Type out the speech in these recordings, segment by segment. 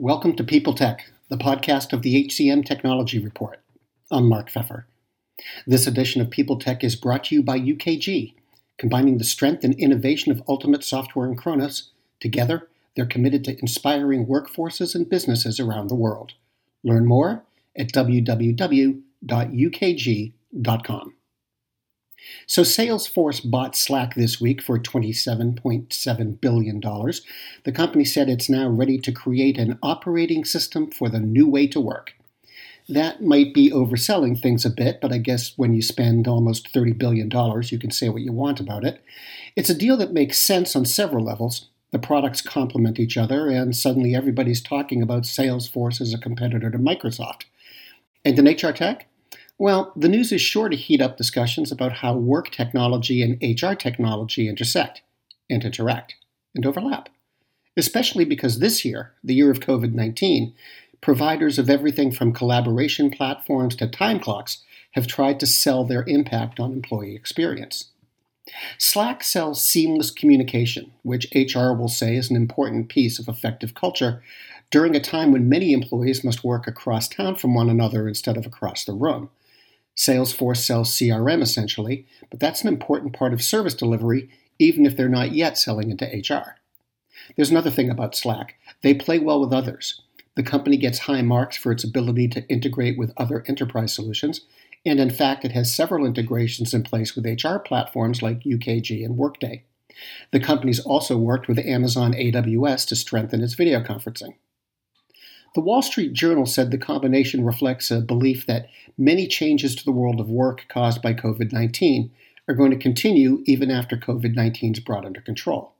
Welcome to People Tech, the podcast of the HCM Technology Report. I'm Mark Feffer. This edition of People Tech is brought to you by UKG, combining the strength and innovation of Ultimate Software and Kronos. Together, they're committed to inspiring workforces and businesses around the world. Learn more at www.ukg.com. So Salesforce bought Slack this week for $27.7 billion. The company said it's now ready to create an operating system for the new way to work. That might be overselling things a bit, but I guess when you spend almost $30 billion, you can say what you want about it. It's a deal that makes sense on several levels. The products complement each other, and suddenly everybody's talking about Salesforce as a competitor to Microsoft. And in HR Tech, well, the news is sure to heat up discussions about how work technology and HR technology intersect and interact and overlap, especially because this year, the year of COVID 19, providers of everything from collaboration platforms to time clocks have tried to sell their impact on employee experience. Slack sells seamless communication, which HR will say is an important piece of effective culture during a time when many employees must work across town from one another instead of across the room. Salesforce sells CRM essentially, but that's an important part of service delivery, even if they're not yet selling into HR. There's another thing about Slack they play well with others. The company gets high marks for its ability to integrate with other enterprise solutions, and in fact, it has several integrations in place with HR platforms like UKG and Workday. The company's also worked with Amazon AWS to strengthen its video conferencing. The Wall Street Journal said the combination reflects a belief that many changes to the world of work caused by COVID 19 are going to continue even after COVID 19 is brought under control.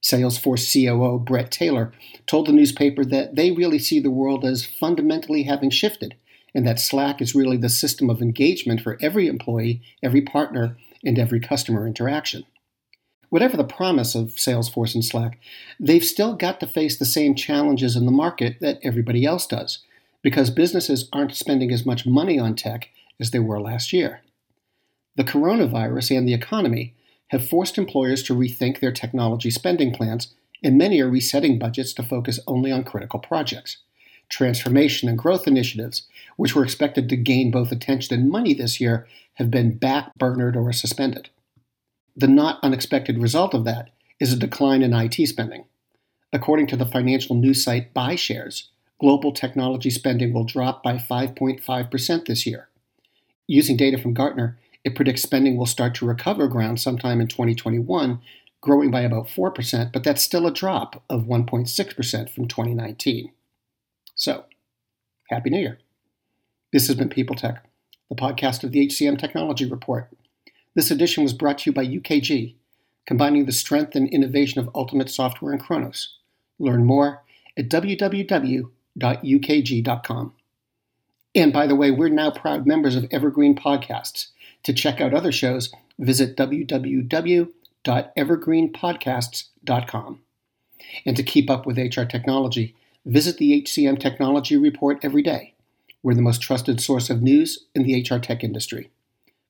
Salesforce COO Bret Taylor told the newspaper that they really see the world as fundamentally having shifted, and that Slack is really the system of engagement for every employee, every partner, and every customer interaction whatever the promise of Salesforce and Slack, they've still got to face the same challenges in the market that everybody else does, because businesses aren't spending as much money on tech as they were last year. The coronavirus and the economy have forced employers to rethink their technology spending plans, and many are resetting budgets to focus only on critical projects. Transformation and growth initiatives, which were expected to gain both attention and money this year, have been backburnered or suspended. The not unexpected result of that is a decline in IT spending. According to the financial news site BuyShares, global technology spending will drop by 5.5% this year. Using data from Gartner, it predicts spending will start to recover ground sometime in 2021, growing by about 4%, but that's still a drop of 1.6% from 2019. So, Happy New Year. This has been People Tech, the podcast of the HCM Technology Report. This edition was brought to you by UKG, combining the strength and innovation of Ultimate Software and Kronos. Learn more at www.ukg.com. And by the way, we're now proud members of Evergreen Podcasts. To check out other shows, visit www.evergreenpodcasts.com. And to keep up with HR technology, visit the HCM Technology Report every day. We're the most trusted source of news in the HR tech industry.